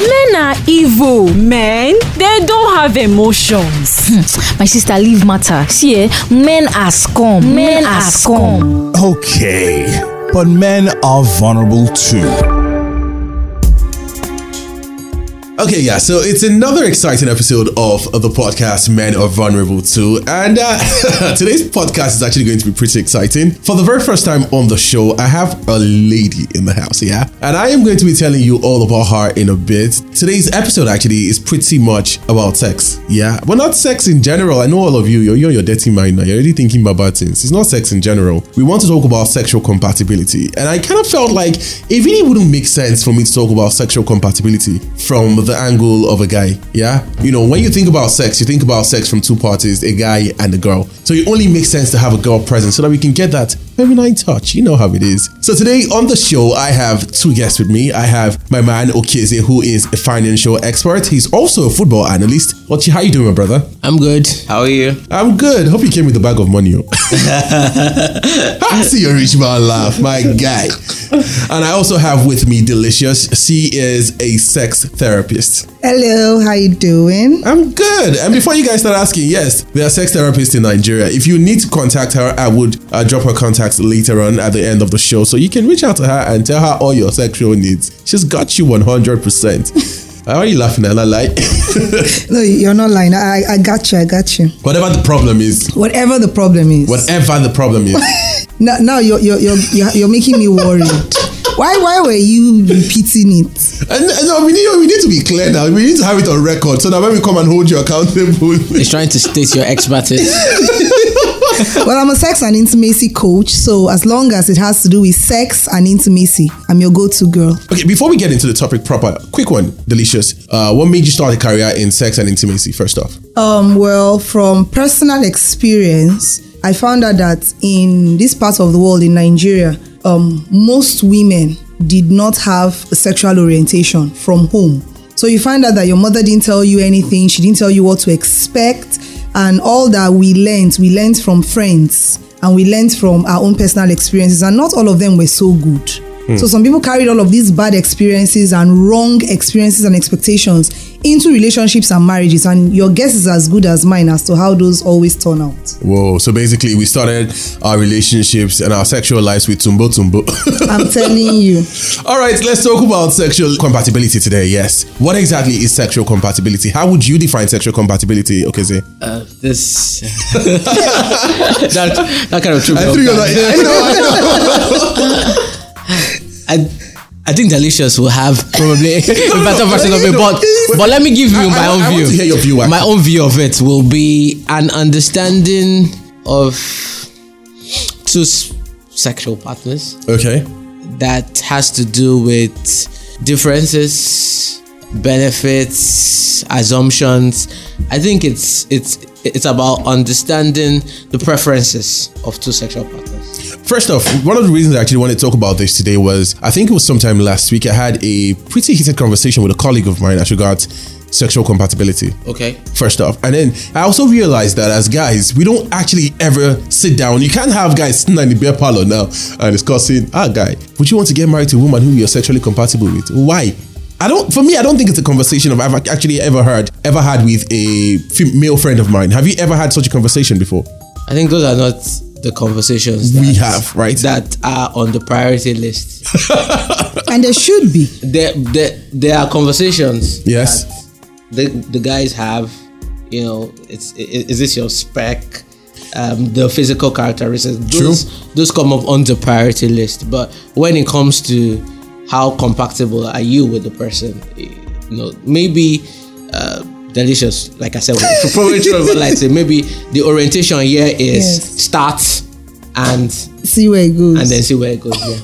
Men are evil. Men, they don't have emotions. My sister, leave matter. See, eh, men are scum. Men are scum. Okay, but men are vulnerable too. Okay, yeah, so it's another exciting episode of the podcast Men Are Vulnerable Too. And uh, today's podcast is actually going to be pretty exciting. For the very first time on the show, I have a lady in the house, yeah? And I am going to be telling you all about her in a bit. Today's episode actually is pretty much about sex, yeah? But not sex in general. I know all of you, you're, you're your dirty mind now. You're already thinking about things. It's not sex in general. We want to talk about sexual compatibility. And I kind of felt like it really wouldn't make sense for me to talk about sexual compatibility from the angle of a guy. Yeah. You know, when you think about sex, you think about sex from two parties, a guy and a girl. So it only makes sense to have a girl present so that we can get that feminine touch. You know how it is. So today on the show, I have two guests with me. I have my man Okezie, who is a financial expert. He's also a football analyst. Ochi, how you doing, my brother? I'm good. How are you? I'm good. Hope you came with a bag of money. oh. I see your rich man laugh, my guy. And I also have with me Delicious. She is a sex therapist. Hello, how you doing? I'm good. And before you guys start asking, yes, there are sex therapists in Nigeria. If you need to contact her, I would uh, drop her contacts later on at the end of the show, so you can reach out to her and tell her all your sexual needs. She's got you 100%. Why are you laughing at that? Like, No, you're not lying. I, I got you. I got you. whatever the problem is, Whatever the problem is. whatever the problem is. Now, now you're, you're, you're, you're, you're making me worried. Why, why were you repeating it? And, and no, we need we need to be clear now. We need to have it on record so that when we come and hold you accountable. He's trying to state your expertise. Well, I'm a sex and intimacy coach, so as long as it has to do with sex and intimacy, I'm your go-to girl. Okay, before we get into the topic proper, quick one, delicious. Uh, what made you start a career in sex and intimacy? First off, Um, well, from personal experience, I found out that in this part of the world, in Nigeria, um, most women did not have a sexual orientation from home. So you find out that your mother didn't tell you anything, she didn't tell you what to expect, and all that we learned, we learned from friends and we learned from our own personal experiences, and not all of them were so good. Hmm. So some people carried all of these bad experiences and wrong experiences and expectations into relationships and marriages, and your guess is as good as mine as to how those always turn out. whoa! So basically, we started our relationships and our sexual lives with tumbo tumbo. I'm telling you. All right, let's talk about sexual compatibility today. Yes, what exactly is sexual compatibility? How would you define sexual compatibility? Okay, say. Uh, this that that kind of true. I threw you like, I know, I know. I I think Delicious will have probably a better version of it, but but let me give you I- my I- own I want view. to hear your view, My own view of it will be an understanding of two sexual partners Okay. that has to do with differences, benefits, assumptions. I think it's it's it's about understanding the preferences of two sexual partners. First off, one of the reasons I actually wanted to talk about this today was I think it was sometime last week I had a pretty heated conversation with a colleague of mine as regards sexual compatibility. Okay. First off, and then I also realized that as guys, we don't actually ever sit down. You can't have guys sitting in the beer parlor now and discussing, ah, guy, would you want to get married to a woman who you're sexually compatible with? Why? I don't. For me, I don't think it's a conversation I've actually ever heard, ever had with a male friend of mine. Have you ever had such a conversation before? I think those are not the conversations We have, right? that are on the priority list. And there should be. there, there, there are conversations Yes. the, the guys have. You know, it's i- is this your spec? Um, the physical characteristics. Those, those come up on the priority list. But when it comes to how compatible are you with the person, you know, maybe uh, delicious. Like I said, probably true, but like say maybe the orientation here is Yes. start and See where it goes. and then see where it goes. Yeah.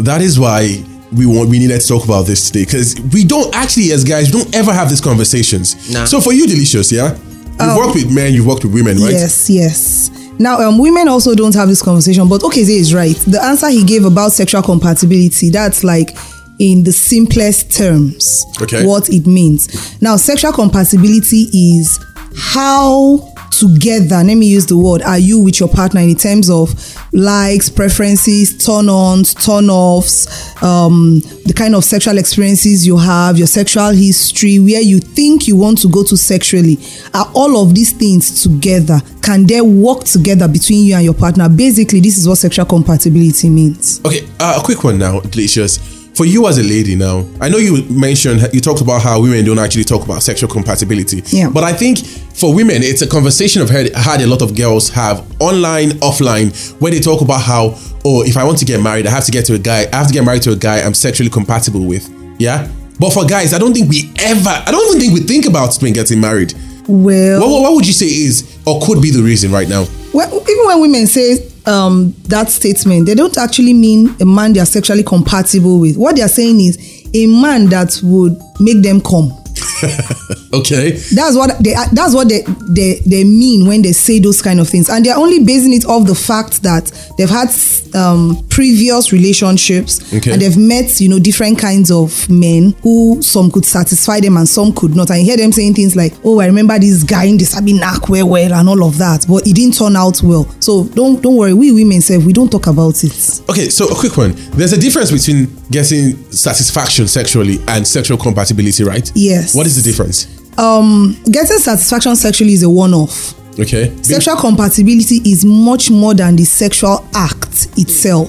that is why we want we needed to talk about this today because we don't actually as guys we don't ever have these conversations Nah. so for you delicious yeah you've worked with men you've worked with women right Yes, yes. Now, um, women also don't have this conversation, but okay, is right. The answer he gave about sexual compatibility, that's like in the simplest terms Okay. what it means. Now, sexual compatibility is how together let me use the word are you with your partner in terms of likes preferences turn ons turn offs um, the kind of sexual experiences you have your sexual history where you think you want to go to sexually are all of these things together can they work together between you and your partner basically this is what sexual compatibility means Okay, uh, a quick one now, Delicious. For you as a lady now, I know you mentioned you talked about how women don't actually talk about sexual compatibility. Yeah. But I think for women, it's a conversation I've heard, had a lot of girls have online, offline, where they talk about how, oh, if I want to get married, I have to get to a guy, I have to get married to a guy I'm sexually compatible with. Yeah. But for guys, I don't think we ever, I don't even think we think about when getting married. well What, what, what would you say is or could be the reason right now? well, even when women say um, that statement, they don't actually mean a man they are sexually compatible with. What they are saying is a man that would make them come. Okay. That's what they that's what they, they they mean when they say those kind of things, and they're only basing it off the fact that they've had um, previous relationships Okay. and they've met you know different kinds of men who some could satisfy them and some could not. I hear them saying things like, "Oh, I remember this guy in the Sabi knack well well and all of that," but it didn't turn out well. So don't don't worry, we women say we don't talk about it. Okay, so a quick one. There's a difference between getting satisfaction sexually and sexual compatibility, right? Yes. What is the difference? Um, getting satisfaction sexually is a one-off. Okay. Sexual compatibility is much more than the sexual act itself.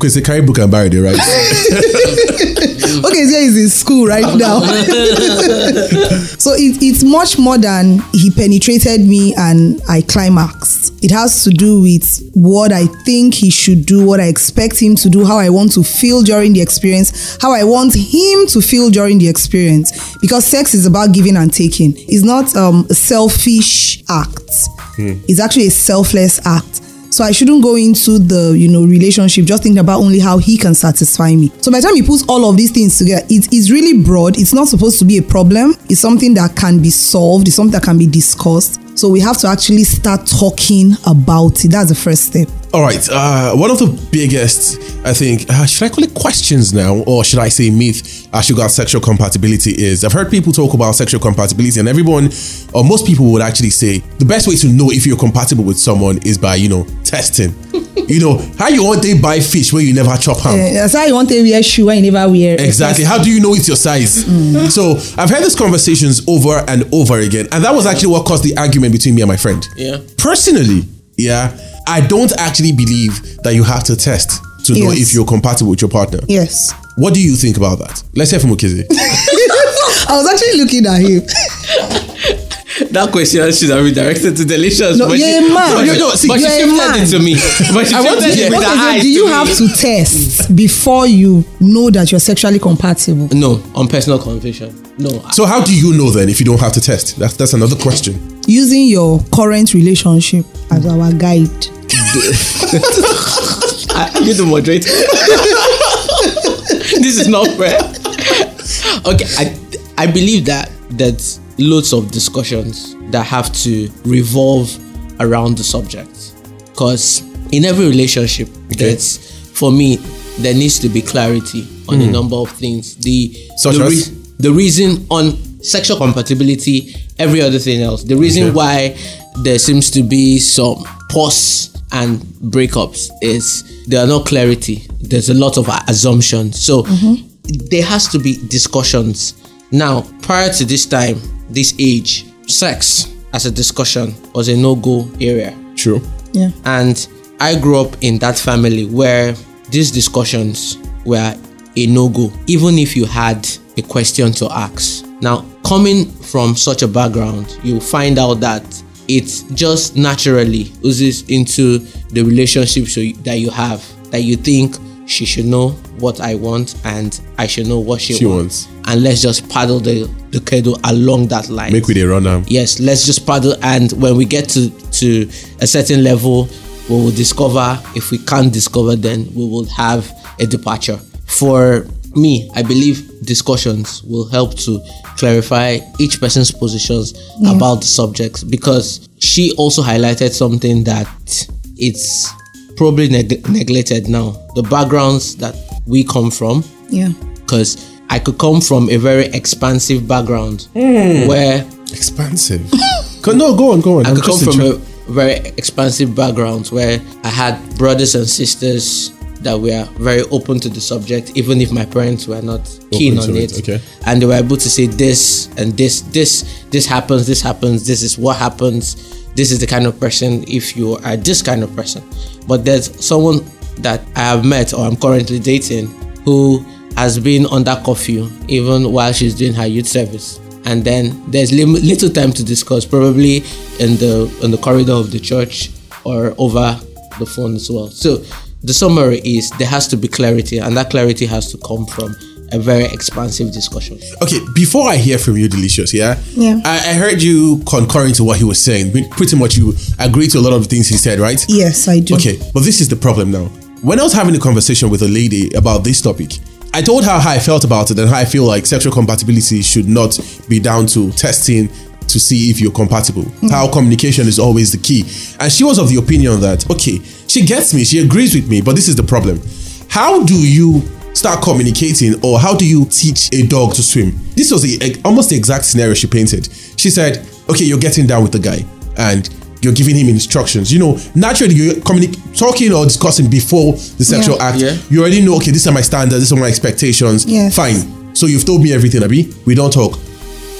Because they carry book and barrel, right? okay, here is in school right now. so it, it's much more than he penetrated me and I climaxed. It has to do with what I think he should do, what I expect him to do, how I want to feel during the experience, how I want him to feel during the experience. Because sex is about giving and taking. It's not um, a selfish act. It's actually a selfless act. So I shouldn't go into the you know relationship just thinking about only how he can satisfy me. So by the time he puts all of these things together, it is really broad. It's not supposed to be a problem. It's something that can be solved. It's something that can be discussed. So we have to actually start talking about it. That's the first step. All right. Uh, one of the biggest, I think, uh, should I call it questions now, or should I say myth as regards sexual compatibility is I've heard people talk about sexual compatibility, and everyone, or most people would actually say the best way to know if you're compatible with someone is by, you know, testing. you know, how you want to buy fish when you never chop ham? Eh, that's how you want to wear shoe and you never wear. Exactly. How do you know it's your size? So I've had these conversations over and over again, and that was actually what caused the argument between me and my friend. Yeah. Personally, yeah, I don't actually believe that you have to test to know Yes. if you're compatible with your partner. Yes. What do you think about that? Let's hear from Okezie. I was actually looking at him. That question should have been directed to Delicious. No, but you're she, a man. But, No, no, see, but she you're a shifted man. it to me. But she I want to hear- with Okay, her eyes do you to have me. to test before you know that you're sexually compatible? No, on personal conviction. No. so how do you know then if you don't have to test? That's that's another question. Using your current relationship as our guide. Are you the moderator? this is not fair. okay, I I believe that that loads of discussions that have to revolve around the subject. Because in every relationship, that's for me, there needs to be clarity on a hmm. number of things. The Such the, as? the reason on sexual compatibility, every other thing else. The reason Okay. why there seems to be some pause and breakups is there are no clarity. There's a lot of assumptions. So mm-hmm. there has to be discussions. Now, prior to this time, this age, sex as a discussion was a no-go area. True. Yeah. And I grew up in that family where these discussions were a no go, even if you had a question to ask. Now, coming from such a background, you find out that it just naturally oozes into the relationship so that you have, that you think she should know what I want and I should know what she, She wants. wants. And let's just paddle the, the canoe along that line Make with a run now. yes let's just paddle and when we get to to a certain level we will discover if we can't discover then we will have a departure for me i believe discussions will help to clarify each person's positions about the subjects because she also highlighted something that it's probably neg- neglected now the backgrounds that we come from Yeah. because I could come from a very expansive background hmm. where Expansive. Co- No, go on, go on. I I'm could come from intrigued. a very expansive background where I had brothers and sisters that were very open to the subject, even if my parents were not keen Open on it. it, okay. And they were able to say this and this, this, this happens, this happens, this is what happens, this is the kind of person if you are this kind of person. But there's someone that I have met or I'm currently dating who has been under curfew even while she's doing her youth service and then there's little time to discuss probably in the in the corridor of the church or over the phone as well so the summary is there has to be clarity and that clarity has to come from a very expansive discussion Okay, before I hear from you, Delicious, yeah? Yeah. I, I heard you concurring to what he was saying. Pretty much you agree to a lot of the things he said, right? Yes, I do. Okay, but this is the problem now. When I was having a conversation with a lady about this topic, I told her how I felt about it and how I feel like sexual compatibility should not be down to testing to see if you're compatible. Mm. How communication is always the key. And she was of the opinion that, okay, she gets me, she agrees with me, but this is the problem. How do you start communicating or how do you teach a dog to swim? This was the, almost the exact scenario she painted. She said, okay, you're getting down with the guy and you're giving him instructions. You know, naturally you're communi- talking or discussing before the sexual Yeah. act. Yeah. You already know, okay, these are my standards, these are my expectations. Yes. Fine. So you've told me everything, Abi. We don't talk.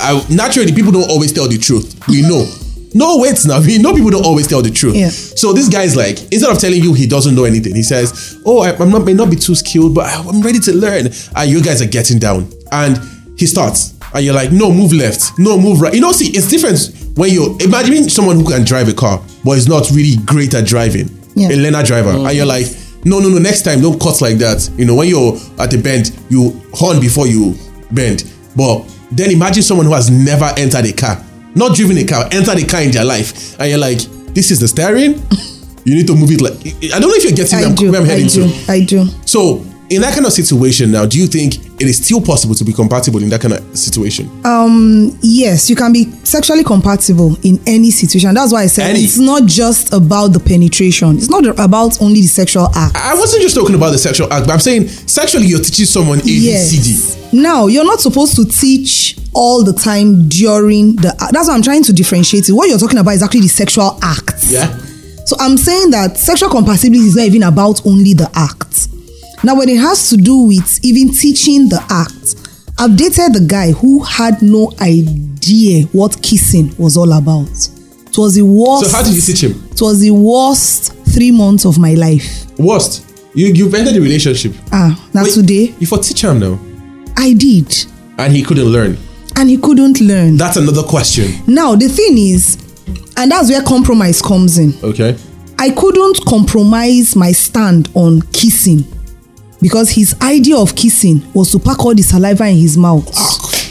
I, naturally, people don't always tell the truth. We know. No, wait now. We know people don't always tell the truth. Yeah. So this guy's like, instead of telling you he doesn't know anything, he says, "Oh, I, I'm not may not be too skilled, but I'm ready to learn." And you guys are getting down, and he starts, and you're like, "No, move left. No, move right." You know, see, it's different when you imagine someone who can drive a car, but is not really great at driving, Yeah. a learner driver, and you're like, "No, no, no. Next time, don't cut like that." You know, when you're at the bend, you horn before you bend. But then imagine someone who has never entered a car, not driven a car, entered a car in their life, and you're like, "This is the steering." You need to move it like I don't know if you're getting I where I'm, do. where I'm I heading do. to. I do. So, in that kind of situation now, do you think it is still possible to be compatible in that kind of situation? Um, yes, you can be sexually compatible in any situation. That's why I said Any. it's not just about the penetration. It's not about only the sexual act. I wasn't just talking about the sexual act, but I'm saying sexually you're teaching someone ABCD. Yes. Now, you're not supposed to teach all the time during the. That's what I'm trying to differentiate it. What you're talking about is actually the sexual act. Yeah. So I'm saying that sexual compatibility is not even about only the act. Now, when it has to do with even teaching the act, I've dated the guy who had no idea what kissing was all about. It was the worst. So how did you teach him? It was the worst three months of my life. Worst. You you've ended the relationship. Ah, now Wait, today You for teach him now. I did, And he couldn't learn. and he couldn't learn. That's another question. Now the thing is, and that's where compromise comes in. Okay. I couldn't compromise my stand on kissing because his idea of kissing was to pack all the saliva in his mouth.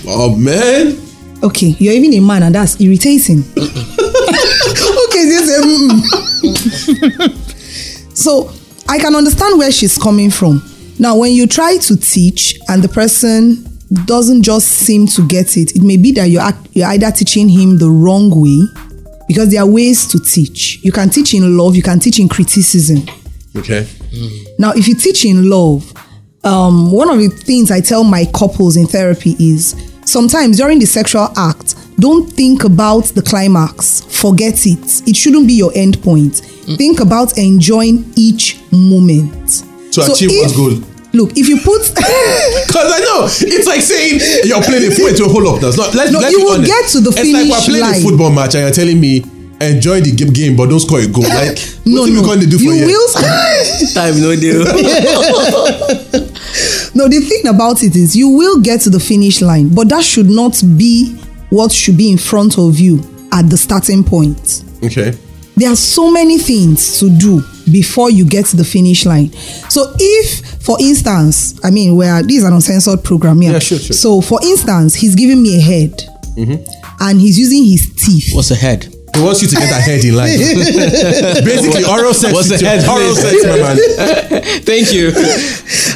Oh man. Okay, you're even a man, and that's irritating. okay, just say, mm. so I can understand where she's coming from. Now, when you try to teach and the person doesn't just seem to get it, it may be that you're, act- you're either teaching him the wrong way because there are ways to teach. You can teach in love, you can teach in criticism. Okay. Now, if you teach in love, um, one of the things I tell my couples in therapy is sometimes during the sexual act, don't think about the climax. Forget it. It shouldn't be your end point. Think about enjoying each moment. To achieve if- what's goal. Look, if you put Because I know it's like saying you're playing a football to a whole up. That's not. Let's, No, let's you will honest. get to the It's like we're finish playing line. a football match and you're telling me enjoy the game, game but don't score a goal. Like no, what no, you going to do for you you? will. time no deal No, the thing about it is you will get to the finish line, but that should not be what should be in front of you at the starting point. Okay. There are so many things to do before you get to the finish line. So if, for instance, I mean, where this is an uncensored program, yeah. Yeah, sure, sure. So for instance, he's giving me a head, Mm-hmm. and he's using his teeth. what's ahead He wants you to get ahead in life. Basically, oral sex. What's with the head, Oral sex, my man. thank you.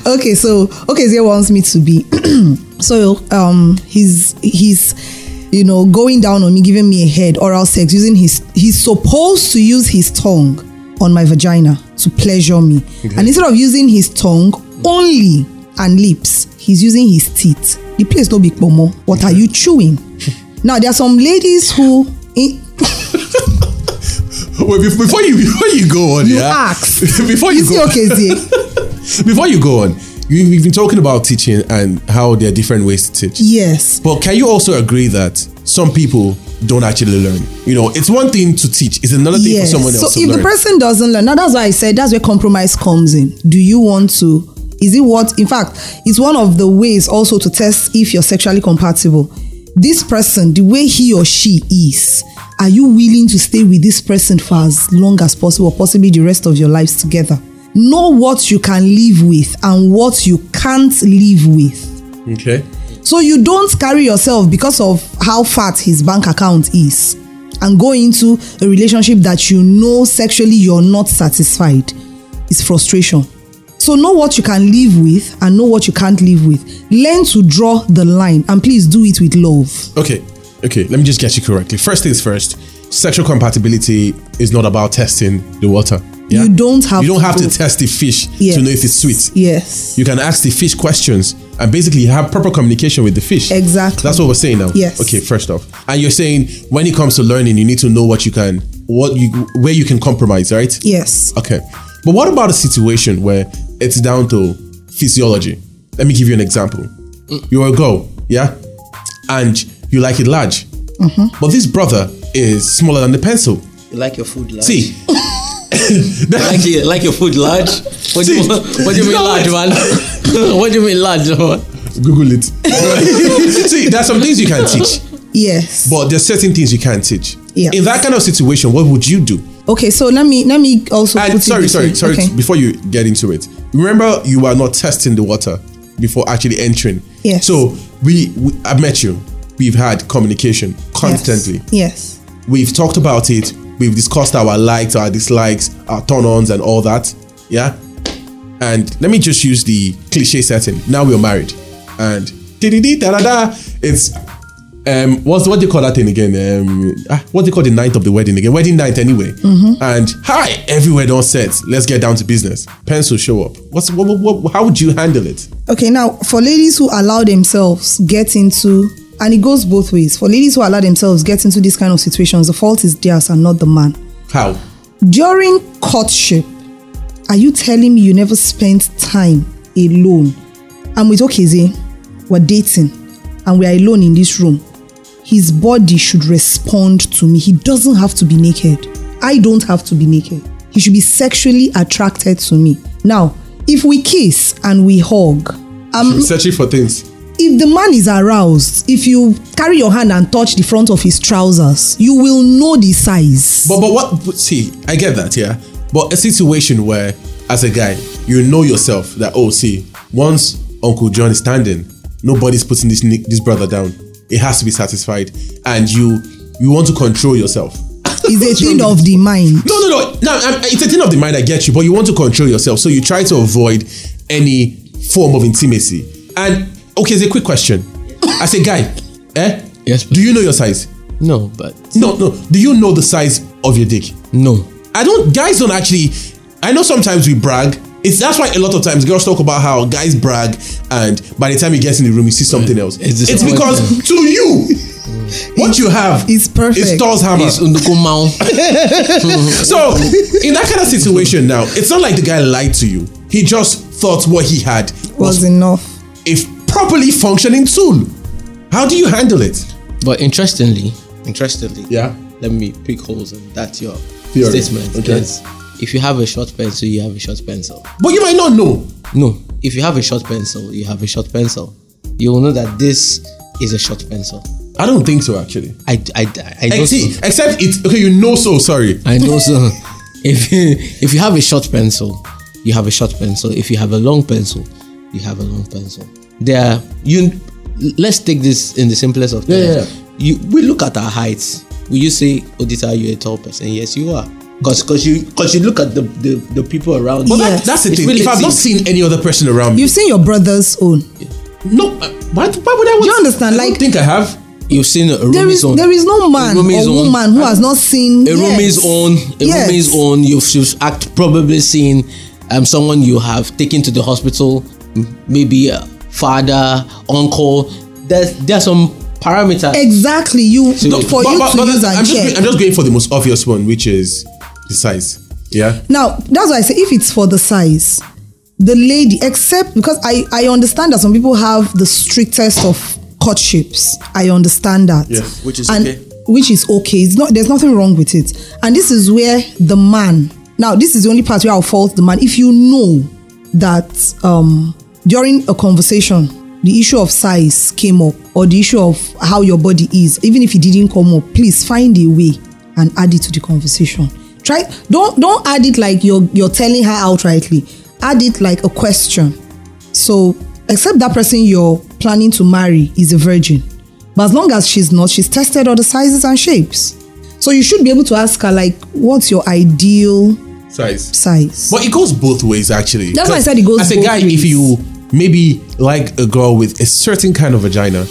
Okay so okay Zia wants me to be. So um he's he's you know going down on me giving me a head oral sex using his he's supposed to use his tongue on my vagina to pleasure me. And instead of using his tongue only and lips he's using his teeth. The place no big pomo what are you chewing? Now there are some ladies who in, Wait, be- before you before you go on, You yeah. asked. before you, go, okay, before you go on, you, we've been talking about teaching and how there are different ways to teach. Yes. But can you also agree that some people don't actually learn? You know, it's one thing to teach; it's another thing Yes. for someone else so if learn. the person doesn't learn, now that's why I said that's where compromise comes in. Do you want to? Is it what? In fact, it's one of the ways also to test if you're sexually compatible. This person, the way he or she is, are you willing to stay with this person for as long as possible, or possibly the rest of your lives together? Know what you can live with and what you can't live with. okay. So you don't carry yourself because of how fat his bank account is and go into a relationship that you know sexually you're not satisfied. It's frustration. So know what you can live with and know what you can't live with. Learn to draw the line and please do it with love. Okay, okay, let me just get you correctly. First things first, sexual compatibility is not about testing the water. Yeah? You don't have You don't to have to test the fish Yes. to know if it's sweet. Yes. You can ask the fish questions and basically have proper communication with the fish. Exactly. That's what we're saying now. Yes. Okay, first off. And you're saying when it comes to learning, you need to know what you can what you where you can compromise, right? Yes. Okay. But what about a situation where it's down to physiology? Let me give you an example. You're a girl, yeah? And you like it large. Mm-hmm. But this brother is smaller than the pencil. You like your food large? See, like, your, like your food large? What do you, See, what do you mean no, large, man? what do you mean large, man? Google it. See, there's some things you can teach, Yes. but there's certain things you can't teach. Yes. In that kind of situation, what would you do? Okay, so let me let me also And put it sorry, sorry, way. sorry. Okay. Before you get into it, remember you are not testing the water before actually entering. Yes. So we, we I met you. We've had communication constantly. Yes. We've talked about it. We've discussed our likes, our dislikes, our turn-ons, and all that. Yeah. And let me just use the cliche setting. Now we're married, and da da da. It's um what's what do you call that thing again? Um ah, what do you call the night of the wedding again? Wedding night anyway. And hi, everywhere don't set. Let's get down to business. Pencil show up. What's what, what, how would you handle it? Okay, now for ladies who allow themselves get into and it goes both ways. For ladies who allow themselves get into these kind of situations, the fault is theirs and not the man. How? During courtship, are you telling me you never spent time alone? I'm with Okezie, we're dating, and we are alone in this room. His body should respond to me. He doesn't have to be naked. I don't have to be naked. He should be sexually attracted to me. Now, if we kiss and we hug, um, Searching for things. if the man is aroused, if you carry your hand and touch the front of his trousers, you will know the size. But but what? See, I get that, yeah. But a situation where, as a guy, you know yourself that oh, see, once Uncle John is standing, nobody's putting this this brother down. It has to be satisfied, and you you want to control yourself. It's a thing of the mind. No, no, no. no it's a thing of the mind. I get you, but you want to control yourself, so you try to avoid any form of intimacy. And okay, it's a quick question. As a guy, eh? Yes, Do you know your size? No, but No, no. Do you know the size of your dick? no. I don't. Guys don't actually. I know sometimes we brag. It's that's why a lot of times girls talk about how guys brag, and by the time he gets in the room, you see something else. It's It's, because to you, what you have is perfect. It's Thor's hammer. It's Undukumau. So in that kind of situation now, it's not like the guy lied to you. He just thought what he had Was was enough. If properly functioning tool. How do you handle it? But interestingly, interestingly, Yeah. let me pick holes in that your Theory. statement. Okay. Yes. If you have a short pencil, you have a short pencil. But you might not know. No. If you have a short pencil, you have a short pencil. You will know that this is a short pencil. I don't think so. Actually, I, I, I Ex- see, so. except it's okay. You know so. Sorry. I know so. If you, if you have a short pencil, you have a short pencil. If you have a long pencil, you have a long pencil. There, you. Let's take this in the simplest of Yeah, terms. yeah, You, we look at our heights. Will you say, Odita, you're a tall person? Yes, you are. Because cause you because you look at the, the, the people around But you. that, Yes. that's the It's thing. If I've not seen any other person around me, You've seen your brother's own. no. uh, Why, why would I? Want Do you understand? I don't Like- think I have. You've seen a There is own. there is no man A or roomie's own. woman who has not seen a yes. roomie's own a Yes. roomie's own you've, you've act probably seen um someone you have taken to the hospital maybe a father uncle there's there are some parameters Exactly. You So- for But- you but- to but use I'm and just, check. I'm just going for the most obvious one, which is The size. Yeah. Now, that's why I say if it's for the size, the lady, except because I, I understand that some people have the strictest of courtships. I understand that. Yes, which is and, okay. Which is okay. It's not there's nothing wrong with it. And this is where the man now this is the only part where I'll fault the man. If you know that um during a conversation the issue of size came up or the issue of how your body is, even if it didn't come up, please find a way and add it to the conversation. Try don't don't add it like you're you're telling her outrightly. Add it like a question. So except that person you're planning to marry is a virgin. But as long as she's not, she's tested all the sizes and shapes. So you should be able to ask her like, what's your ideal Size. size? But it goes both ways, actually. That's why I said it goes As a guy, ways. if you maybe like a girl with a certain kind of vagina,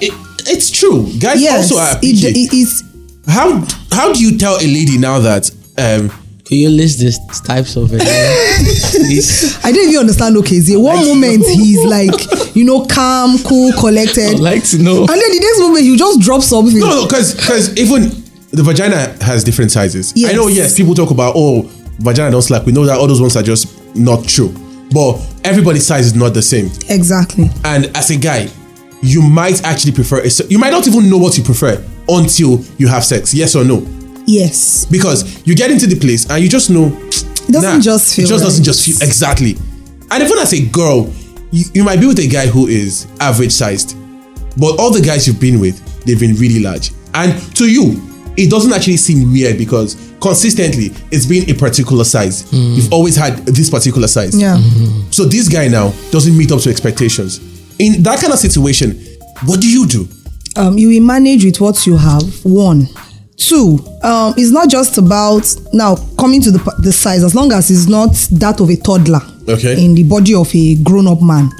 it, it's true. Guys yes, also it, appreciate. it is how how do you tell a lady now that um Can you list these types of it? I don't even understand Okezie. One like moment he's like, you know, calm, cool, collected. I'd like to know. And then the next moment you just drop something. no no because because even the vagina has different sizes. Yes. I know yes people talk about oh vagina don't slack. We know that all those ones are just not true. But everybody's size is not the same. Exactly. And as a guy, you might actually prefer a, you might not even know what you prefer until you have sex. Yes or no? Yes. because you get into the place and you just know It doesn't just feel it just doesn't just feel exactly. And even as a girl you, you might be with a guy who is average sized but all the guys you've been with they've been really large. And to you it doesn't actually seem weird because consistently it's been a particular size. You've always had this particular size. Yeah. so this guy now doesn't meet up to expectations. In that kind of situation what do you do? Um, you will manage with what you have. One, two. Um, it's not just about now coming to the the size. As long as it's not that of a toddler, Okay. in the body of a grown-up man,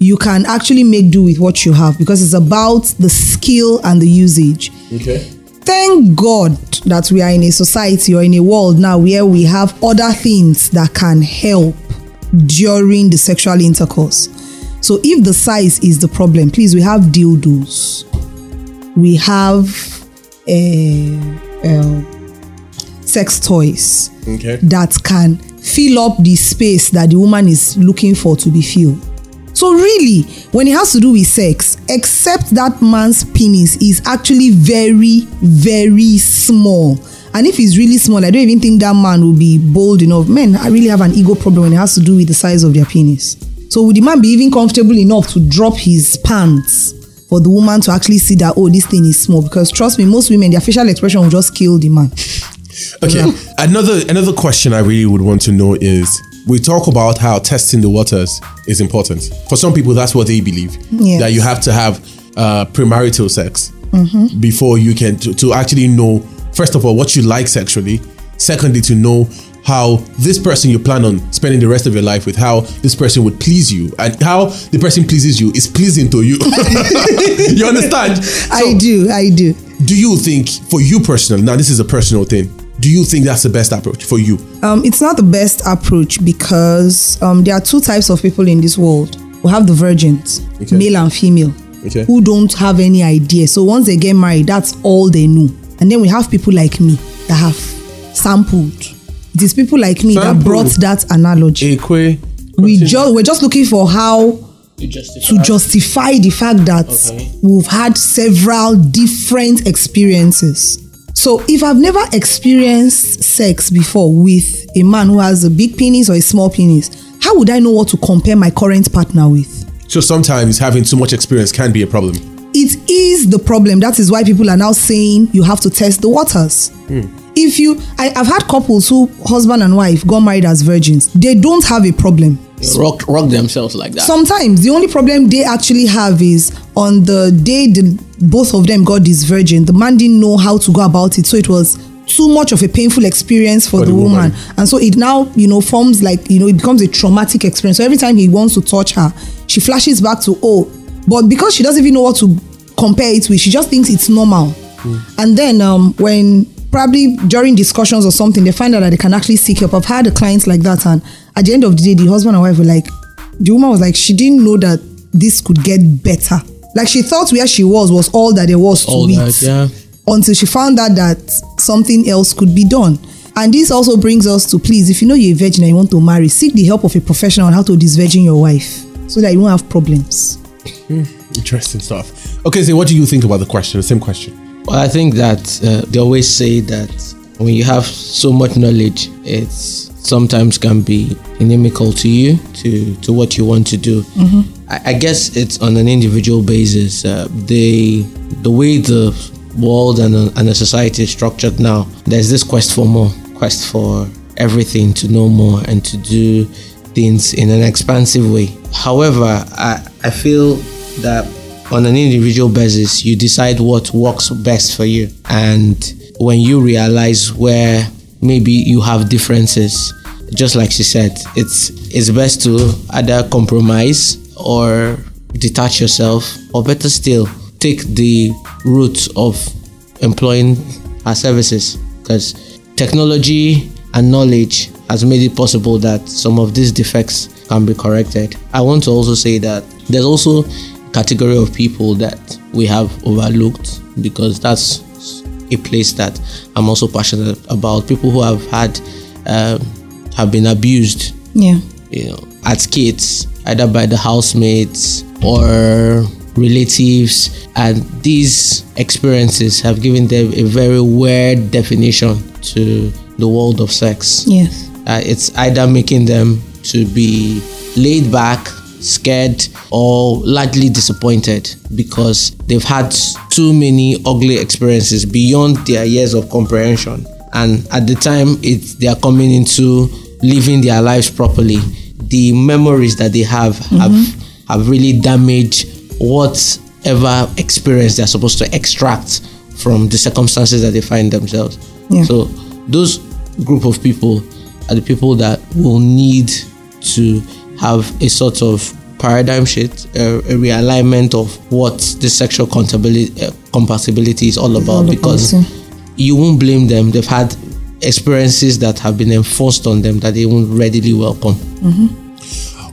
you can actually make do with what you have because it's about the skill and the usage. okay Thank God that we are in a society or in a world now where we have other things that can help during the sexual intercourse. So if the size is the problem, please, we have dildos. We have Eh, eh, sex toys okay that can fill up the space that the woman is looking for to be filled. So really, when it has to do with sex, except that man's penis is actually very, very small. And if it's really small, I don't even think that man will be bold enough. Men, I really have an ego problem when it has to do with the size of their penis. So would the man be even comfortable enough to drop his pants for the woman to actually see that, oh, this thing is small? Because trust me, most women, their facial expression will just kill the man. Okay. Another another question I really would want to know is we talk about how testing the waters is important. For some people, that's what they believe. Yes. That you have to have uh, premarital sex Mm-hmm. before you can to, to actually know first of all what you like sexually. Secondly, to know how this person you plan on spending the rest of your life with, how this person would please you, and how the person pleases you is pleasing to you. you understand? I do, I do. do you think for you personally now this is a personal thing do you think that's the best approach for you Um, it's not the best approach because um, there are two types of people in this world. We have the virgins, Okay. male and female, Okay. who don't have any idea. So once they get married, that's all they know. And then we have people like me that have sampled. It is people like me that brought that analogy. Ekwe. we just we're just looking for how To justify. to justify the fact that Okay. we've had several different experiences. So if I've never experienced sex before with a man who has a big penis or a small penis, how would I know what to compare my current partner with? so sometimes having too much experience can be a problem It is the problem. That is why people are now saying you have to test the waters. Hmm. If you, I, I've had couples who husband and wife got married as virgins. They don't have a problem. rock rock themselves like that. Sometimes the only problem they actually have is on the day the both of them got this virgin, the man didn't know how to go about it, so it was too much of a painful experience for, For the, the woman. woman. and so it now you know forms like you know it becomes a traumatic experience. So every time he wants to touch her, she flashes back to oh, but because she doesn't even know what to compare it with, she just thinks it's normal. And then um, when probably during discussions or something, they find out that they can actually seek help. I've had a client like that, and at the end of the day, the husband and wife were like, the woman was like, she didn't know that this could get better. Like she thought where she was was all that there was to All it. that, yeah. Until she found out that something else could be done. And this also brings us to please, if you know you're a virgin and you want to marry, seek the help of a professional on how to disvirgin your wife so that you won't have problems. Hmm. Interesting stuff. Okay, so what do you think about the question? The same question. Well, I think that uh, they always say that when you have so much knowledge, it's sometimes can be inimical to you to to what you want to do. I, I guess it's on an individual basis. Uh, the the way the world and a, and a society is structured now, there's this quest for more, quest for everything to know more and to do things in an expansive way. However, I, I feel that on an individual basis, you decide what works best for you. And when you realize where maybe you have differences, just like she said, it's it's best to either compromise or detach yourself, or better still, take the route of employing our services because technology and knowledge has made it possible that some of these defects can be corrected. I want to also say that there's also category of people that we have overlooked because that's a place that I'm also passionate about. People who have had um, have been abused Yeah. you know, as kids, either by the housemates or relatives, and these experiences have given them a very weird definition to the world of sex. Yes. Uh, it's either making them to be laid back, scared, or largely disappointed because they've had too many ugly experiences beyond their years of comprehension. And at the time it's they are coming into living their lives properly, the memories that they have have mm-hmm. have really damaged whatever experience they're supposed to extract from the circumstances that they find themselves. Yeah. So those group of people are the people that will need to have a sort of paradigm shift, a, a realignment of what the sexual compatibility, uh, compatibility is all about all because yeah. you won't blame them. They've had experiences that have been enforced on them that they won't readily welcome.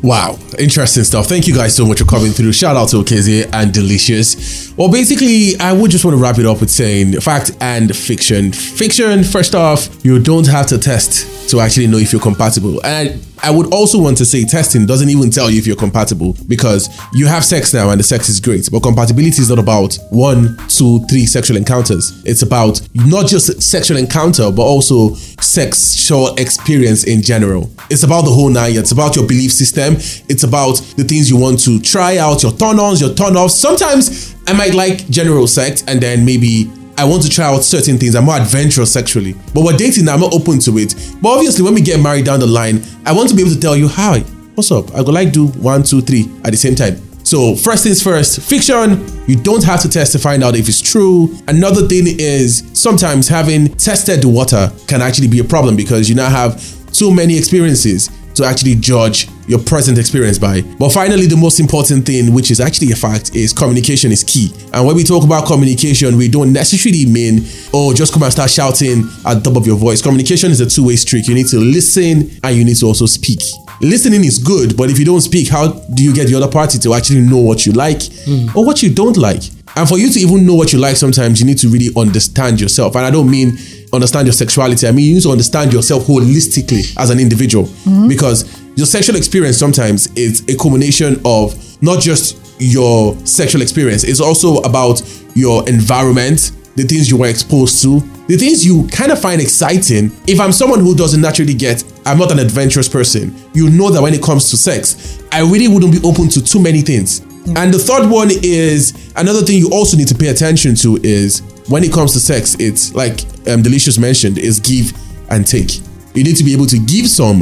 Wow, interesting stuff. Thank you guys so much for coming through. Shout out to Okezie and Delicious. Well, basically, I would just want to wrap it up with saying fact and fiction. Fiction, first off, you don't have to test to actually know if you're compatible. And I would also want to say testing doesn't even tell you if you're compatible because you have sex now and the sex is great. But compatibility is not about one, two, three sexual encounters. It's about not just sexual encounter, but also sexual experience in general. It's about the whole nine. It's about your belief system. It's about the things you want to try out, your turn ons, your turn offs. Sometimes I might like general sex and then maybe I want to try out certain things. I'm more adventurous sexually. But we're dating now, I'm not open to it. But obviously, when we get married down the line, I want to be able to tell you, hi, what's up? I go like do one, two, three at the same time. So first things first, fiction, you don't have to test to find out if it's true. Another thing is sometimes having tested the water can actually be a problem because you now have so many experiences to actually judge your present experience by. But finally, the most important thing, which is actually a fact, is communication is key. And when we talk about communication, we don't necessarily mean, oh, just come and start shouting at the top of your voice. Communication is a two way street. You need to listen and you need to also speak. Listening is good, but if you don't speak, how do you get the other party to actually know what you like hmm. or what you don't like? And for you to even know what you like, sometimes you need to really understand yourself. And I don't mean understand your sexuality. I mean, you need to understand yourself holistically as an individual mm-hmm. because your sexual experience sometimes is a culmination of not just your sexual experience, it's also about your environment, the things you were exposed to, the things you kind of find exciting. If I'm someone who doesn't naturally get, I'm not an adventurous person, you know that when it comes to sex, I really wouldn't be open to too many things. And the third one is another thing you also need to pay attention to is when it comes to sex, it's like um, Delicious mentioned, is give and take. You need to be able to give some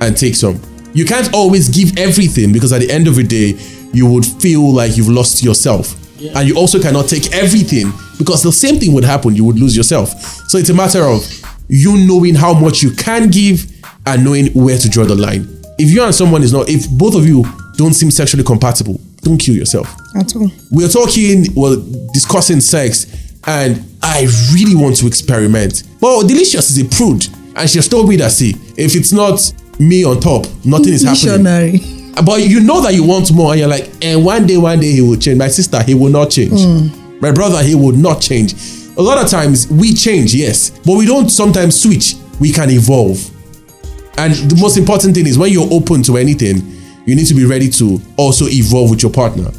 and take some. You can't always give everything because at the end of the day, you would feel like you've lost yourself. And you also cannot take everything because the same thing would happen, you would lose yourself. So it's a matter of you knowing how much you can give and knowing where to draw the line. If you and someone is not, if both of you don't seem sexually compatible, don't kill yourself At all. we're talking, well, discussing sex, and I really want to experiment. But Delicious is a prude, and she has told me that, see, if it's not me on top, nothing is happening. But you know that you want more, and you're like, and one day, one day he will change. My sister, he will not change. Hmm. My brother, he will not change. A lot of times we change, yes, but we don't sometimes switch we can evolve. And the most important thing is when you're open to anything, you need to be ready to also evolve with your partner.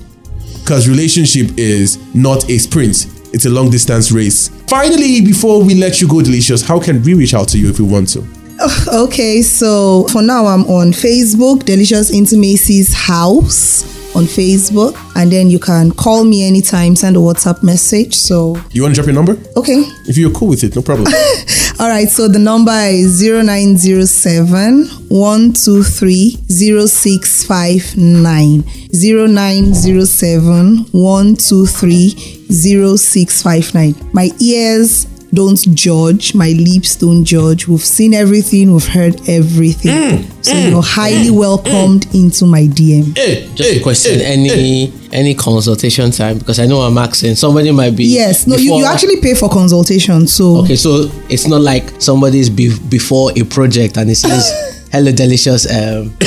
Because relationship is not a sprint, it's a long distance race. Finally, before we let you go, Delicious, how can we reach out to you if we want to? Oh, okay, so for now I'm on Facebook, Delicious Intimacies House on Facebook, and then you can call me anytime, send a WhatsApp message. So You want to drop your number? okay. If you're cool with it, no problem. All right, so the number is 0907 123 0659. 0907 123 0659. My ears don't judge, my lips don't judge. We've seen everything, we've heard everything. so you're highly welcomed into my DM. hey, Just hey, a question: hey, any hey. any consultation time? Because I know I'm asking. Somebody might be. Yes, no, you, you actually pay for consultation. So Okay, so it's not like somebody's be- before a project and it says, "Hello, delicious." Um,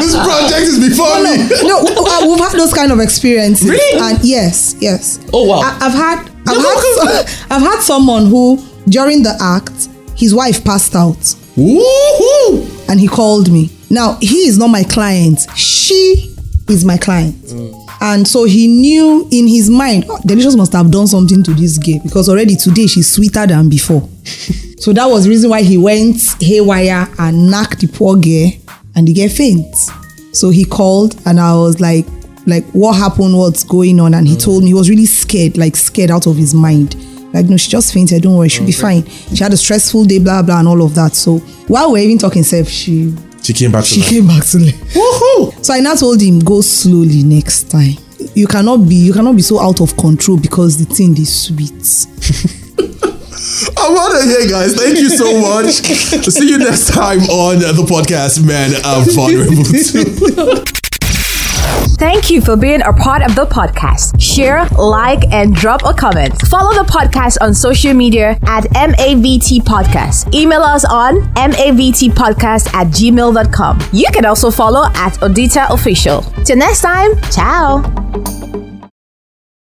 this project is before me. no, uh, we've had those kind of experiences. Really? And yes, yes. Oh, wow. I, have had, I've had, I've had someone who during the act, his wife passed out, Woohoo! and he called me. Now he is not my client. She is my client. Mm. And so he knew in his mind, "Oh, Delicious must have done something to this girl because already today she's sweeter than before. so that was the reason why he went haywire and knocked the poor girl and the girl faint. So he called and I was like, like what happened, what's going on? And he mm. told me he was really scared, like scared out of his mind. Like, no, she just fainted, don't worry, she'll be fine. She had a stressful day, blah blah, and all of that. So while we're even talking self, she She came back she life. came back to life. Woohoo! So I now told him, go slowly next time. You cannot be you cannot be so out of control because the thing is sweet. I'm out of here, guys. Thank you so much. See you next time on the podcast, Men Are Vulnerable Too. Thank you for being a part of the podcast. Share, like, and drop a comment. Follow the podcast on social media at MAVT Podcast. Email us on MAVTpodcast at gmail.com. You can also follow at Odita Official. Till next time, ciao.